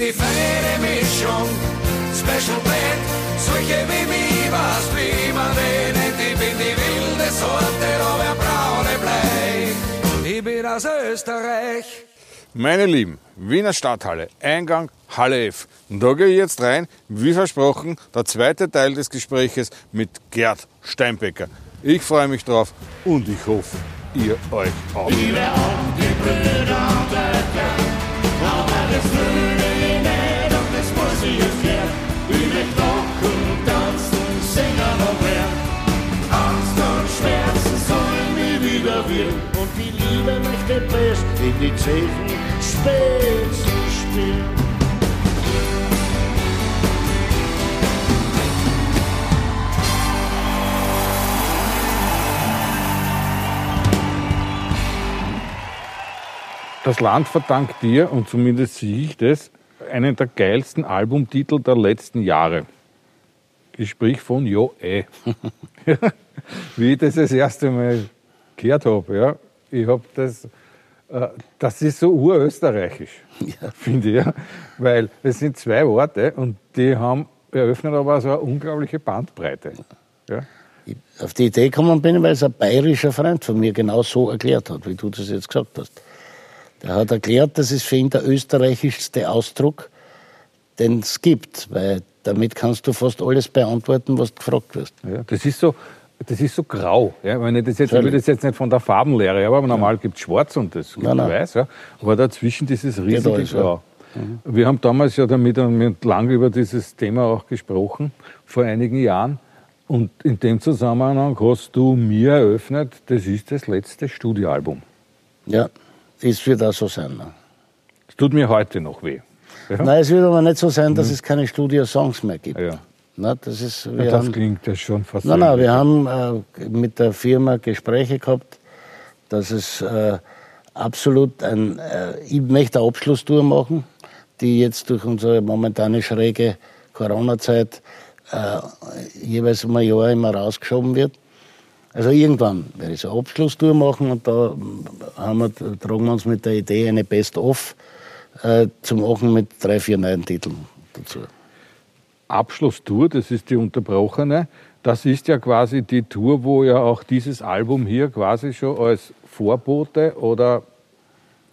die feine Mischung. Special Blend, solche wie mich, was wie man nennt. Ich bin die wilde Sorte, aber braune Blei. Ich bin aus Österreich. Meine Lieben, Wiener Stadthalle, Eingang Halle F. Und da gehe ich jetzt rein, wie versprochen, der zweite Teil des Gespräches mit Gerd Steinbecker. Ich freue mich drauf und ich hoffe, ihr euch auch. Liebe auch die Brüder Und die Liebe möchte best in die Zechen spät zu spielen. Das Land verdankt dir, und zumindest sehe ich das, einen der geilsten Albumtitel der letzten Jahre. Ich sprich von Jo eh. Wie ich das das erste Mal gehört habe. Ja. Ich habe das, äh, das ist so urösterreichisch, finde ich. Ja. Weil es sind zwei Worte und die haben eröffnet aber so eine unglaubliche Bandbreite. Ja. Auf die Idee gekommen bin weil es ein bayerischer Freund von mir genau so erklärt hat, wie du das jetzt gesagt hast. Der hat erklärt, das ist für ihn der österreichischste Ausdruck, den es gibt, weil damit kannst du fast alles beantworten, was du gefragt wirst. Ja, das ist so, das ist so grau. Ja, wenn ich das jetzt, ich will das jetzt nicht von der Farbenlehre, aber normal gibt es schwarz und das gibt Nein, nein. weiß. Ja. Aber dazwischen dieses riesige alles, ja. Grau. Wir haben damals ja damit mit lang über dieses Thema auch gesprochen, vor einigen Jahren. Und in dem Zusammenhang hast du mir eröffnet, das ist das letzte Studioalbum. Ja, das wird auch so sein. Ne? Es tut mir heute noch weh. Ja? Nein, es wird aber nicht so sein, dass es keine Studio-Songs mehr gibt. Ja. Na, das ist, wir Ja, das haben, klingt ja schon fast. nein, nein, wir haben äh, mit der Firma Gespräche gehabt, dass es äh, absolut ein, äh, ich möchte eine Abschlusstour machen, die jetzt durch unsere momentane schräge Corona-Zeit äh, jeweils um ein Jahr immer rausgeschoben wird. Also irgendwann werde ich so eine Abschlusstour machen und da haben wir, tragen wir uns mit der Idee eine Best-of äh, zu machen mit drei, vier neuen Titeln dazu. Abschlusstour, das ist die unterbrochene. Das ist ja quasi die Tour, wo ja auch dieses Album hier quasi schon als Vorbote oder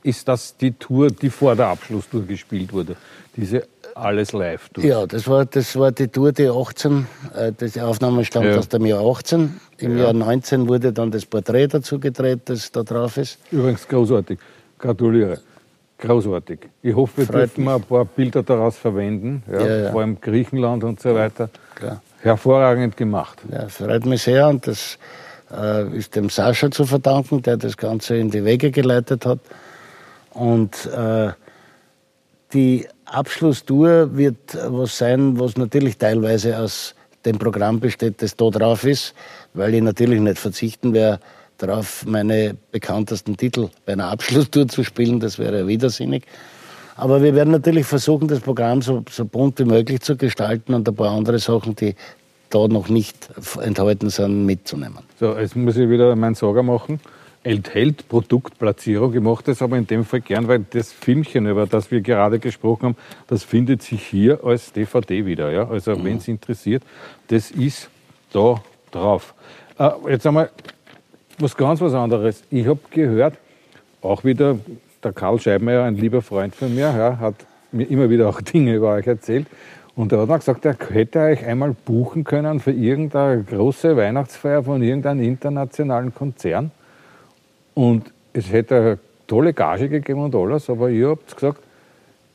ist das die Tour, die vor der Abschlusstour gespielt wurde? Diese alles live Tour. Ja, das war, das war die Tour, die 18, äh, die Aufnahme stammt Ja. aus dem Jahr 18. Im Ja. Jahr 19 wurde dann das Porträt dazu gedreht, das da drauf ist. Übrigens großartig. Gratuliere. Großartig. Ich hoffe, wir Freut dürfen mich. ein paar Bilder daraus verwenden. Ja, Ja, ja. Vor allem Griechenland und so weiter. Klar. Hervorragend gemacht. Ja, freut mich sehr und das äh, ist dem Sascha zu verdanken, der das Ganze in die Wege geleitet hat. Und äh, die Abschlusstour wird was sein, was natürlich teilweise aus dem Programm besteht, das da drauf ist, weil ich natürlich nicht verzichten werde, darauf meine bekanntesten Titel bei einer Abschlusstour zu spielen. Das wäre widersinnig. Aber wir werden natürlich versuchen, das Programm so, so bunt wie möglich zu gestalten und ein paar andere Sachen, die da noch nicht enthalten sind, mitzunehmen. So, jetzt muss ich wieder meinen Sager machen. Enthält Produktplatzierung. Ich mache das aber in dem Fall gern, weil das Filmchen, über das wir gerade gesprochen haben, das findet sich hier als DVD wieder. Ja? Also, wenn es interessiert, das ist da drauf. Äh, jetzt einmal was ganz was anderes. Ich habe gehört, auch wieder der Karl Scheibmeier, ein lieber Freund von mir, ja, hat mir immer wieder auch Dinge über euch erzählt. Und er hat mir gesagt, er hätte euch einmal buchen können für irgendeine große Weihnachtsfeier von irgendeinem internationalen Konzern. Und es hätte eine tolle Gage gegeben und alles, aber ihr habt gesagt,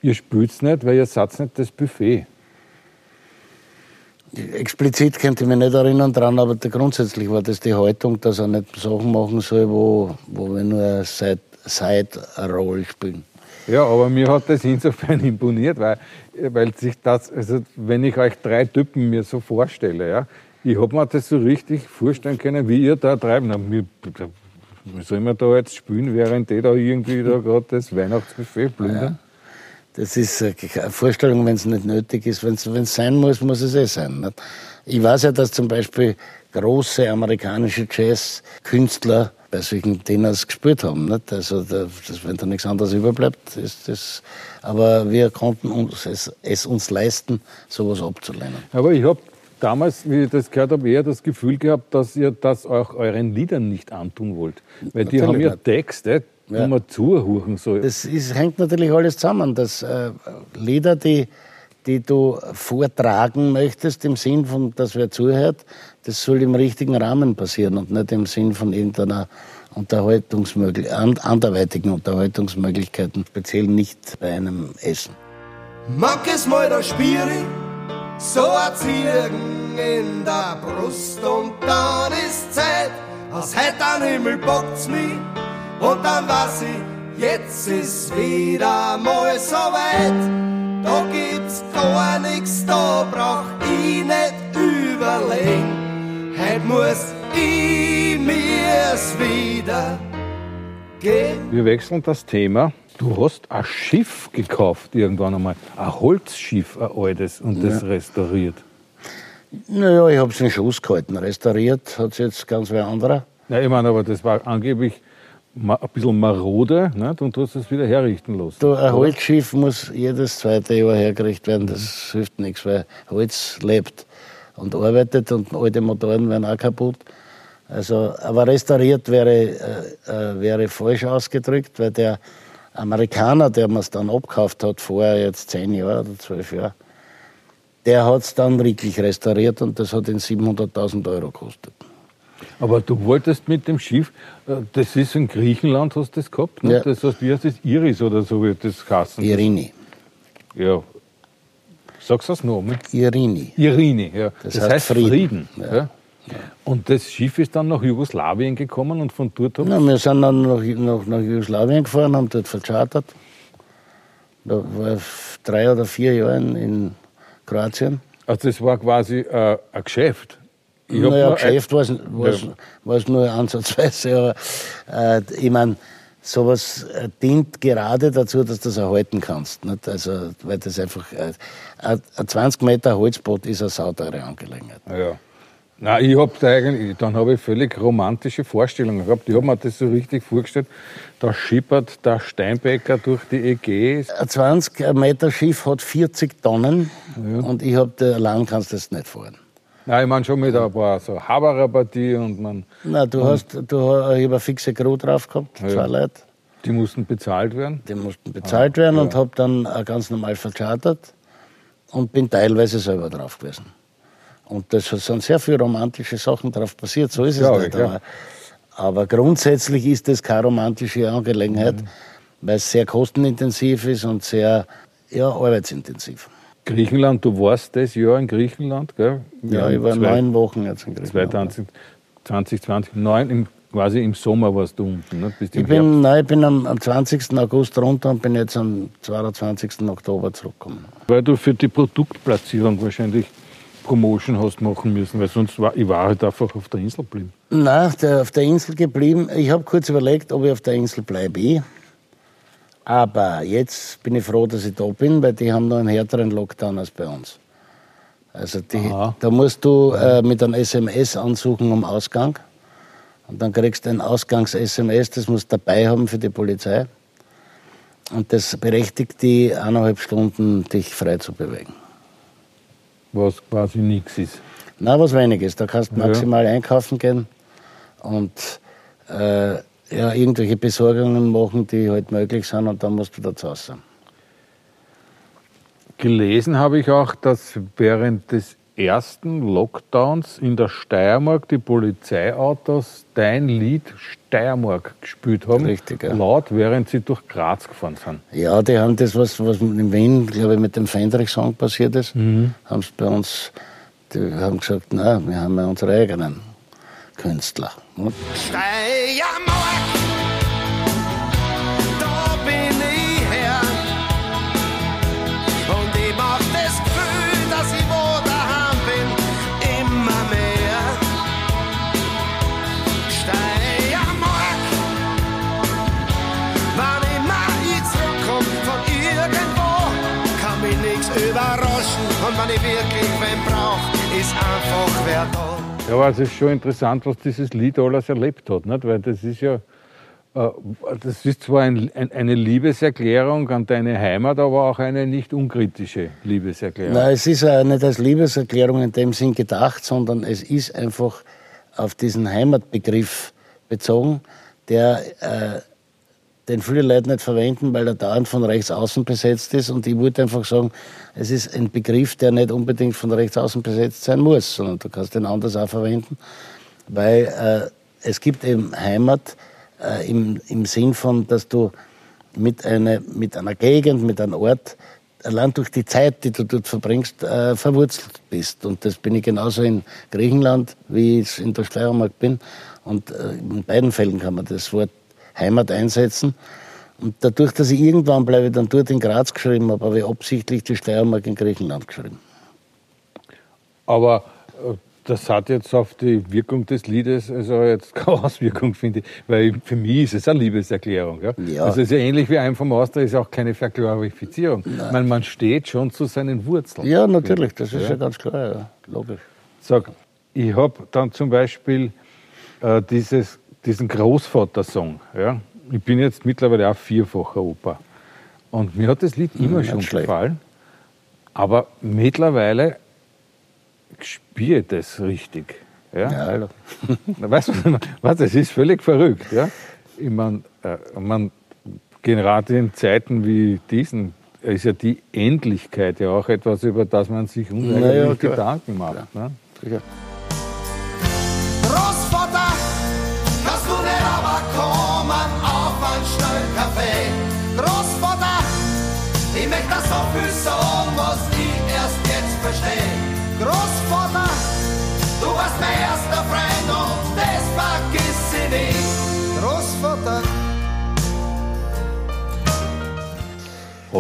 ihr spielt nicht, weil ihr seid nicht das Buffet. Explizit könnte ich mich nicht erinnern dran, aber grundsätzlich war das die Haltung, dass er nicht Sachen machen soll, wo, wo wir nur eine Side- Side-Roll spielen. Ja, aber mir hat das insofern imponiert, weil, weil sich das, also wenn ich euch drei Typen mir so vorstelle, ja, ich habe mir das so richtig vorstellen können, wie ihr da treiben. Mir, wie soll man da jetzt spielen, während die da irgendwie da gerade das Weihnachtsbuffet plündern? Das ist eine Vorstellung, wenn es nicht nötig ist. Wenn es sein muss, muss es eh sein. Nicht? Ich weiß ja, dass zum Beispiel große amerikanische Jazzkünstler bei solchen Dinners gespielt haben. Nicht? Also, da- das, wenn da nichts anderes überbleibt, ist das. Aber wir konnten uns, es, es uns leisten, sowas abzulehnen. Aber ich habe damals, wie ich das gehört habe, eher das Gefühl gehabt, dass ihr das auch euren Liedern nicht antun wollt. Weil die Natürlich haben ja nicht. Texte, wo Ja. man zuhören soll. Das ist, hängt natürlich alles zusammen. Das äh, Lieder, die, die du vortragen möchtest, im Sinn von, dass wer zuhört, das soll im richtigen Rahmen passieren und nicht im Sinn von irgendeiner Unterhaltungsmöglich an, anderweitigen Unterhaltungsmöglichkeiten, speziell nicht bei einem Essen. Manches Mal da ich so ein Ziegen in der Brust und dann ist Zeit, als hätte ein Himmel bockt's mich und dann weiß ich, jetzt ist wieder mal so weit. Da gibt's gar nix, da brauch ich nicht überlegen. Heut muss ich mir's wieder gehen. Wir wechseln das Thema. Du hast ein Schiff gekauft irgendwann einmal. Ein Holzschiff, ein altes, und das restauriert. Naja, ich habe es in Schuss gehalten. Restauriert hat es jetzt ganz wer anderer. Ja, ich meine, aber das war angeblich ein bisschen marode nicht? und du hast es wieder herrichten lassen. Du, ein Holzschiff muss jedes zweite Jahr hergerichtet werden. Das hilft nichts, weil Holz lebt und arbeitet und alte Motoren werden auch kaputt. Also, aber restauriert wäre, äh, äh, wäre falsch ausgedrückt, weil der Amerikaner, der mir es dann abgekauft hat, vorher jetzt zehn Jahre oder zwölf Jahre, der hat es dann wirklich restauriert und das hat ihn 700.000 Euro gekostet. Aber du wolltest mit dem Schiff, äh, das ist in Griechenland, hast du das gehabt? Ne? Ja. Das heißt, wie heißt das? Iris oder so wird das heißen. Irini. Ja. Sagst du das nochmal? Irini. Irini, ja. Das, Das heißt, heißt Frieden. Frieden. Ja. Und das Schiff ist dann nach Jugoslawien gekommen und von dort habt Na, wir sind dann nach, nach, nach Jugoslawien gefahren, haben dort verchartert. Da war ich drei oder vier Jahre in, Kroatien. Also das war quasi äh, ein Geschäft. Ich Naja, nur Geschäft war es nur ansatzweise, aber äh, ich meine, sowas äh, dient gerade dazu, dass du das erhalten kannst. Nicht? Also, weil das einfach, äh, ein ein 20 Meter Holzboot ist eine sauteure Angelegenheit. ein, ja. Nein, ich hab da eigentlich, dann habe ich völlig romantische Vorstellungen gehabt. Ich habe mir das so richtig vorgestellt. Da schippert der Steinbecker durch die Ägäis. Ein 20 Meter Schiff hat 40 Tonnen und ich habe, allein kannst du das nicht fahren. Nein, ich meine schon mit ein paar so Habererpartie und man, Na, du hast, du, ich habe eine fixe Crew drauf gehabt, zwei Leute. die mussten bezahlt werden. Die mussten bezahlt werden und habe dann auch ganz normal verchartert und bin teilweise selber drauf gewesen. Und das sind sehr viele romantische Sachen drauf passiert, so ist es Glaub nicht. ich, ja. aber, aber grundsätzlich ist das keine romantische Angelegenheit, Mhm. weil es sehr kostenintensiv ist und sehr ja, arbeitsintensiv. Griechenland, du warst das Jahr in Griechenland, gell? Wir Ja, ich war zwei- neun Wochen jetzt in Griechenland. 2020, 2020, neun, im, quasi im Sommer warst du unten, ne? Bist im Ich bin, nein, ich bin am, am 20. August runter und bin jetzt am 22. Oktober zurückgekommen. Weil du für die Produktplatzierung wahrscheinlich Promotion hast machen müssen, weil sonst war ich war halt einfach auf der Insel geblieben. Nein, der, auf der Insel geblieben. Ich habe kurz überlegt, ob ich auf der Insel bleibe. Aber jetzt bin ich froh, dass ich da bin, weil die haben noch einen härteren Lockdown als bei uns. Also die, da musst du äh, mit einem SMS ansuchen um Ausgang. Und dann kriegst du ein Ausgangs-SMS, das musst du dabei haben für die Polizei. Und das berechtigt die eineinhalb Stunden, dich frei zu bewegen. Was quasi nichts ist. Na, was wenig ist. Da kannst du Ja. maximal einkaufen gehen und äh, ja, irgendwelche Besorgungen machen, die halt möglich sind und dann musst du dazu raus. Gelesen habe ich auch, dass während des ersten Lockdowns in der Steiermark die Polizeiautos dein Lied Steiermark gespielt haben. Richtig, ja. Laut, während sie durch Graz gefahren sind. Ja, die haben das, was, was in Wien, glaube ich, mit dem Fendrich-Song passiert ist, haben sie bei uns, die haben gesagt, na, wir haben ja unsere eigenen Künstler. Und wenn ich wirklich wen brauch, ist einfach wer da. Ja, aber es ist schon interessant, was dieses Lied alles erlebt hat, nicht? weil das ist ja, äh, das ist zwar ein, ein, eine Liebeserklärung an deine Heimat, aber auch eine nicht unkritische Liebeserklärung. Nein, es ist ja nicht als Liebeserklärung in dem Sinn gedacht, sondern es ist einfach auf diesen Heimatbegriff bezogen, der äh, den viele Leute nicht verwenden, weil er dauernd von rechts außen besetzt ist. Und ich wollte einfach sagen, es ist ein Begriff, der nicht unbedingt von rechts außen besetzt sein muss, sondern du kannst den anders auch verwenden, weil äh, es gibt eben Heimat äh, im, im Sinn von, dass du mit, eine, mit einer Gegend, mit einem Ort, allein durch die Zeit, die du dort verbringst, äh, verwurzelt bist. Und das bin ich genauso in Griechenland, wie ich in der Steiermark bin. Und äh, in beiden Fällen kann man das Wort Heimat einsetzen. Und dadurch, dass ich irgendwann bleibe, dann dort in Graz geschrieben habe, habe ich absichtlich die Steiermark in Griechenland geschrieben. Aber äh, das hat jetzt auf die Wirkung des Liedes also jetzt keine Auswirkung, finde ich. Weil für mich ist es eine Liebeserklärung. Ja? Ja. Also es ist ja ähnlich wie einem vom Austria, ist auch keine Verglorifizierung. Ich meine, man steht schon zu seinen Wurzeln. Ja, natürlich, das ist ja, ganz klar, ja. logisch. Sag, ich habe dann zum Beispiel äh, dieses, diesen Großvater-Song. Ja? Ich bin jetzt mittlerweile auch vierfacher Opa. Und mir hat das Lied immer nicht schon gefallen. Aber mittlerweile spüre ich das richtig. Ja? Ja, Alter. Weißt du, was, das ist völlig verrückt. Ja? Ich mein, äh, man, gerade in Zeiten wie diesen ist ja die Endlichkeit ja auch etwas, über das man sich unheimlich Naja. Gedanken macht. Ne?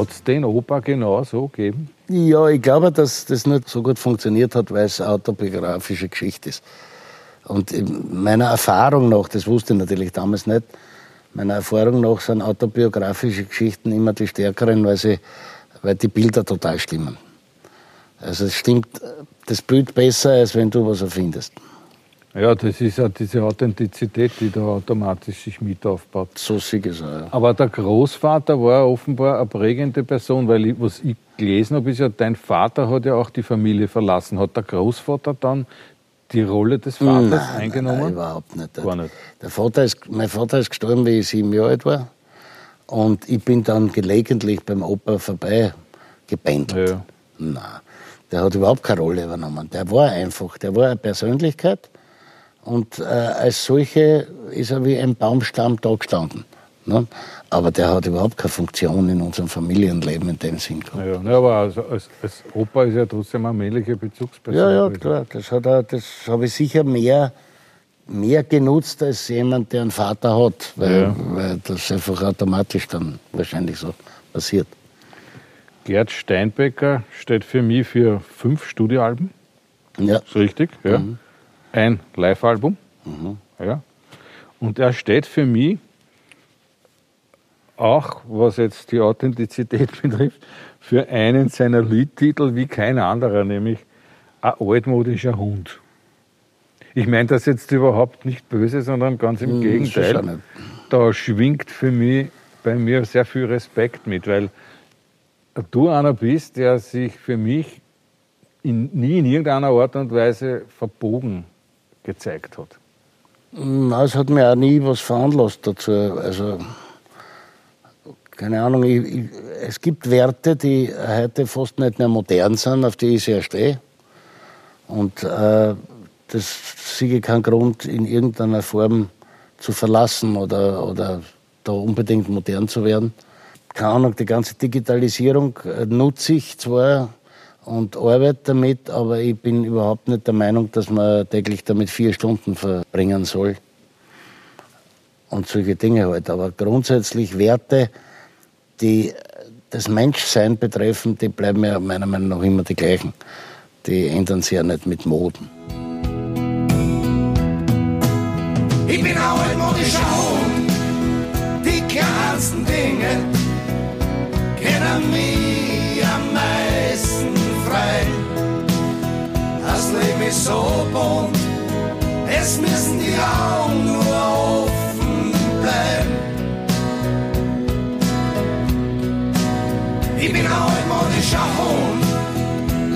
Hat es den Opa genau so gegeben? Ja, ich glaube, dass das nicht so gut funktioniert hat, weil es autobiografische Geschichte ist. Und in meiner Erfahrung nach, das wusste ich natürlich damals nicht, meiner Erfahrung nach sind autobiografische Geschichten immer die stärkeren, weil, sie, weil die Bilder total stimmen. Also es stimmt das Bild besser, als wenn du was erfindest. Ja, das ist ja diese Authentizität, die da automatisch sich mit aufbaut. So ich es auch. Ja. Aber der Großvater war offenbar eine prägende Person, weil ich, was ich gelesen habe, ist ja, dein Vater hat ja auch die Familie verlassen. Hat der Großvater dann die Rolle des Vaters Nein, eingenommen? Nein, überhaupt nicht. Gar nicht. Der Vater ist, mein Vater ist gestorben, wie ich sieben Jahre alt war. Und ich bin dann gelegentlich beim Opa vorbei gependelt. Ja. Nein, der hat überhaupt keine Rolle übernommen. Der war einfach, der war eine Persönlichkeit. Und äh, als solche ist er wie ein Baumstamm da gestanden. Ne? Aber der hat überhaupt keine Funktion in unserem Familienleben in dem Sinn gehabt. Ja, ja, aber also als, als Opa ist ja trotzdem eine männliche Bezugsperson. Ja, ja, klar. Das, hat er, das habe ich sicher mehr, mehr genutzt als jemand, der einen Vater hat, weil, Ja. weil das einfach automatisch dann wahrscheinlich so passiert. Gerd Steinbecker steht für mich für fünf Studioalben. Ja, Ist richtig? Ja. Ein Live-Album. Ja. Und er steht für mich auch, was jetzt die Authentizität betrifft, für einen seiner Liedtitel wie kein anderer, nämlich ein altmodischer Hund. Ich meine das jetzt überhaupt nicht böse, sondern ganz im Hm, Gegenteil. Da schwingt für mich bei mir sehr viel Respekt mit, weil du einer bist, der sich für mich in, nie in irgendeiner Art und Weise verbogen gezeigt hat. Na, es hat mir auch nie was veranlasst dazu. Also, keine Ahnung, ich, ich, es gibt Werte, die heute fast nicht mehr modern sind, auf die ich sehr stehe. Und äh, das sehe ich keinen Grund, in irgendeiner Form zu verlassen oder, oder da unbedingt modern zu werden. Keine Ahnung, die ganze Digitalisierung äh, nutze ich zwar und arbeite damit, aber ich bin überhaupt nicht der Meinung, dass man täglich damit vier Stunden verbringen soll. Und solche Dinge halt. Aber grundsätzlich Werte, die das Menschsein betreffen, die bleiben ja meiner Meinung nach immer die gleichen. Die ändern sich ja nicht mit Moden. Ich bin auch ein modischer Hund. Die kleinsten Dinge kennen mich ist so bunt, Es müssen die Augen nur offen bleiben. Ich bin ein altmodischer Hund,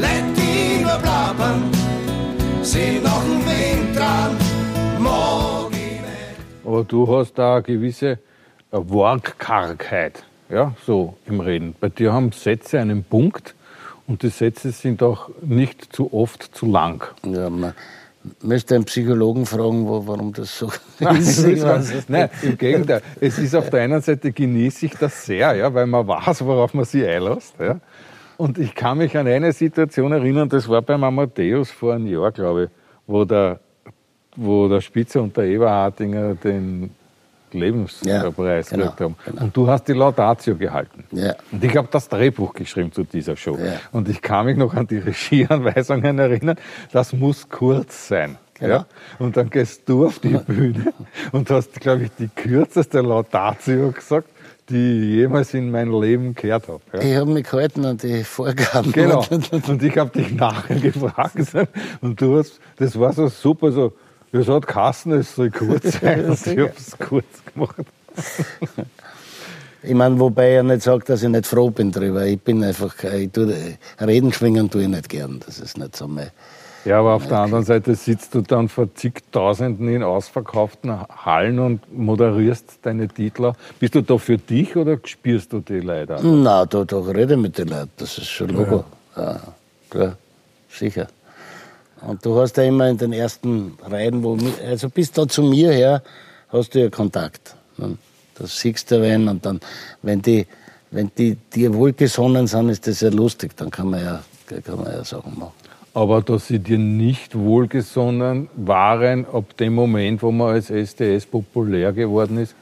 let die nur blabbern. Sie noch ein Wind dran, nicht. Aber du hast da eine gewisse äh, Wortkargheit, ja, so im Reden. Bei dir haben Sätze einen Punkt und die Sätze sind auch nicht zu oft zu lang. Ja, man müsste einen Psychologen fragen, wo, warum das so Nein, ist. Es Nein, im Gegenteil. Es ist auf der einen Seite genieße ich das sehr, ja, weil man weiß, worauf man sich einlässt. Ja. Und ich kann mich an eine Situation erinnern, das war beim Amadeus vor einem Jahr, glaube ich, wo der, wo der Spitzer und der Eberhardinger den Lebenspreis Ja, genau, haben. genau. Und du hast die Laudatio gehalten. Ja. Und ich habe das Drehbuch geschrieben zu dieser Show. Ja. Und ich kann mich noch an die Regieanweisungen erinnern, das muss kurz sein. Genau. Ja? Und dann gehst du auf die Bühne und hast, glaube ich, die kürzeste Laudatio gesagt, die ich jemals in meinem Leben gehört habe. Ja? Ich habe mich gehalten an die Vorgaben. Genau. Und ich habe dich nachher gefragt und du hast, das war so super, so, das hat Kassen, es soll kurz sein ich habe es kurz gemacht. Ich meine, wobei er nicht sagt, dass ich nicht froh bin drüber. Ich bin einfach, ich tue, reden schwingen tue ich nicht gern. Das ist nicht so mein. Ja, aber auf der anderen Seite sitzt du dann vor zigtausenden in ausverkauften Hallen und moderierst deine Titel. Bist du da für dich oder spürst du die leider? Na, da, da rede ich mit den Leuten. Das ist schon Logo. Ja. klar, sicher. Und du hast ja immer in den ersten Reihen, wo, also bis da zu mir her, hast du ja Kontakt. Ne? Das siehst du wenn und dann, wenn die, wenn die dir wohlgesonnen sind, ist das ja lustig. Dann kann man ja, kann man ja Sachen machen. Aber dass sie dir nicht wohlgesonnen waren, ab dem Moment, wo man als SDS populär geworden ist,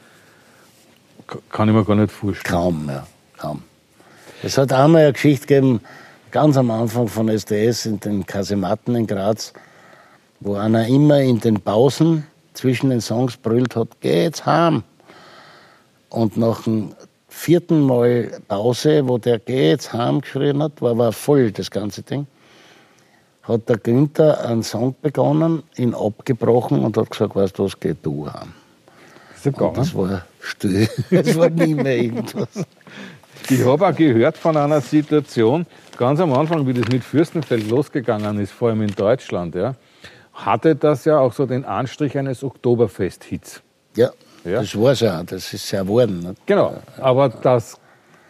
kann ich mir gar nicht vorstellen. Kaum, ja, kaum. Es hat einmal eine Geschichte gegeben, ganz am Anfang von SDS in den Kasematten in Graz, wo einer immer in den Pausen zwischen den Songs brüllt hat, geh jetzt heim. Und nach dem vierten Mal Pause, wo der geh jetzt heim geschrien hat, war, war voll das ganze Ding, hat der Günther einen Song begonnen, ihn abgebrochen und hat gesagt, weißt du was, geh du heim. Und das war still. Es war nie mehr irgendwas. Ich habe auch gehört von einer Situation, ganz am Anfang, wie das mit Fürstenfeld losgegangen ist, vor allem in Deutschland, ja, hatte das ja auch so den Anstrich eines Oktoberfest-Hits. Ja, Ja. das war ja, das ist ja geworden. Genau, aber das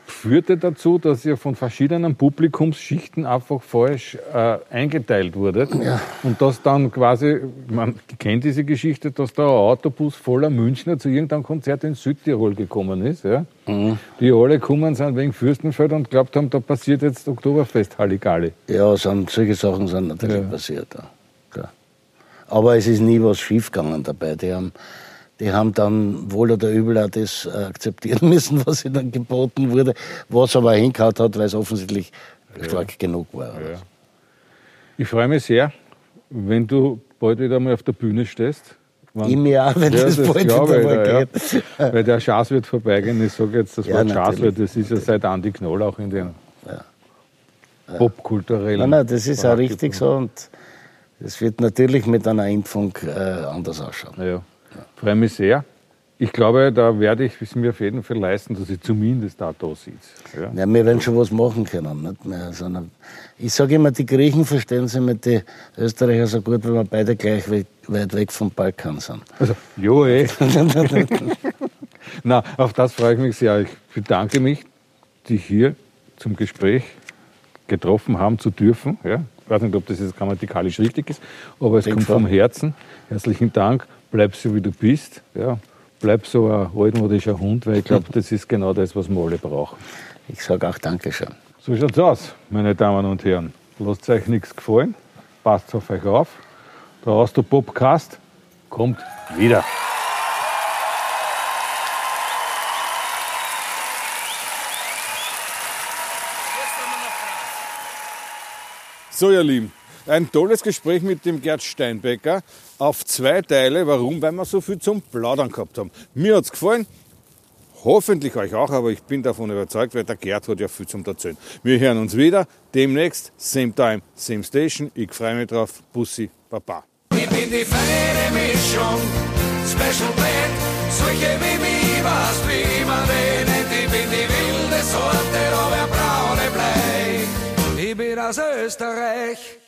führte dazu, dass ihr von verschiedenen Publikumsschichten einfach falsch äh, eingeteilt wurdet. Und dass dann quasi, man kennt diese Geschichte, dass da ein Autobus voller Münchner zu irgendeinem Konzert in Südtirol gekommen ist. Ja? Die alle gekommen sind wegen Fürstenfeld und glaubt haben, da passiert jetzt Oktoberfest Halligalli. Ja, sind, solche Sachen sind natürlich passiert. Ja. Aber es ist nie was schiefgegangen dabei. Die haben, die haben dann wohl oder übel auch das äh, akzeptieren müssen, was ihnen geboten wurde, was aber hingehauen hat, weil es offensichtlich stark genug war. Ich freue mich sehr, wenn du bald wieder mal auf der Bühne stehst. Wann- mir auch, wenn das bald glaube wieder mal ja. geht. Weil der Schaß wird vorbeigehen. Ich sage jetzt, das Ja, Wort Schaß, natürlich. das ist ja seit Andi Knoll auch in den popkulturellen. Nein, nein, das ist auch Bereich richtig so und es wird natürlich mit einer Impfung äh, anders ausschauen. Freue mich sehr. Ich glaube, da werde ich es mir auf jeden Fall leisten, dass ich zumindest da da sitze. Ja. Ja, wir werden schon was machen können. Nicht mehr, sondern ich sage immer, die Griechen verstehen sich mit den Österreichern so gut, weil wir beide gleich weit, weit weg vom Balkan sind. Also, jo, eh. Na, auf das freue ich mich sehr. Ich bedanke mich, dich hier zum Gespräch getroffen haben zu dürfen. Ja. Ich weiß nicht, ob das jetzt grammatikalisch richtig ist, aber es Denk kommt vom Herzen. Herzlichen Dank. Bleib so, wie du bist. Ja. Bleib so ein altmodischer Hund, weil ich glaube, das ist genau das, was wir alle brauchen. Ich sage auch Dankeschön. So schaut's aus, meine Damen und Herren. Lasst euch nichts gefallen. Passt auf euch auf. Der Austro-Popcast kommt wieder. So, ihr Lieben, ein tolles Gespräch mit dem Gerd Steinbecker auf zwei Teile. Warum? Weil wir so viel zum Plaudern gehabt haben. Mir hat's gefallen. Hoffentlich euch auch, aber ich bin davon überzeugt, weil der Gerd hat ja viel zum Erzählen. Wir hören uns wieder demnächst, same time, same station. Ich freue mich drauf. Bussi, Baba. Ich bin die feine Mischung, Special Band, solche wie mich, was wie man nennt. Ich bin die wilde Sorte, aber braune Blei. Ich bin aus Österreich.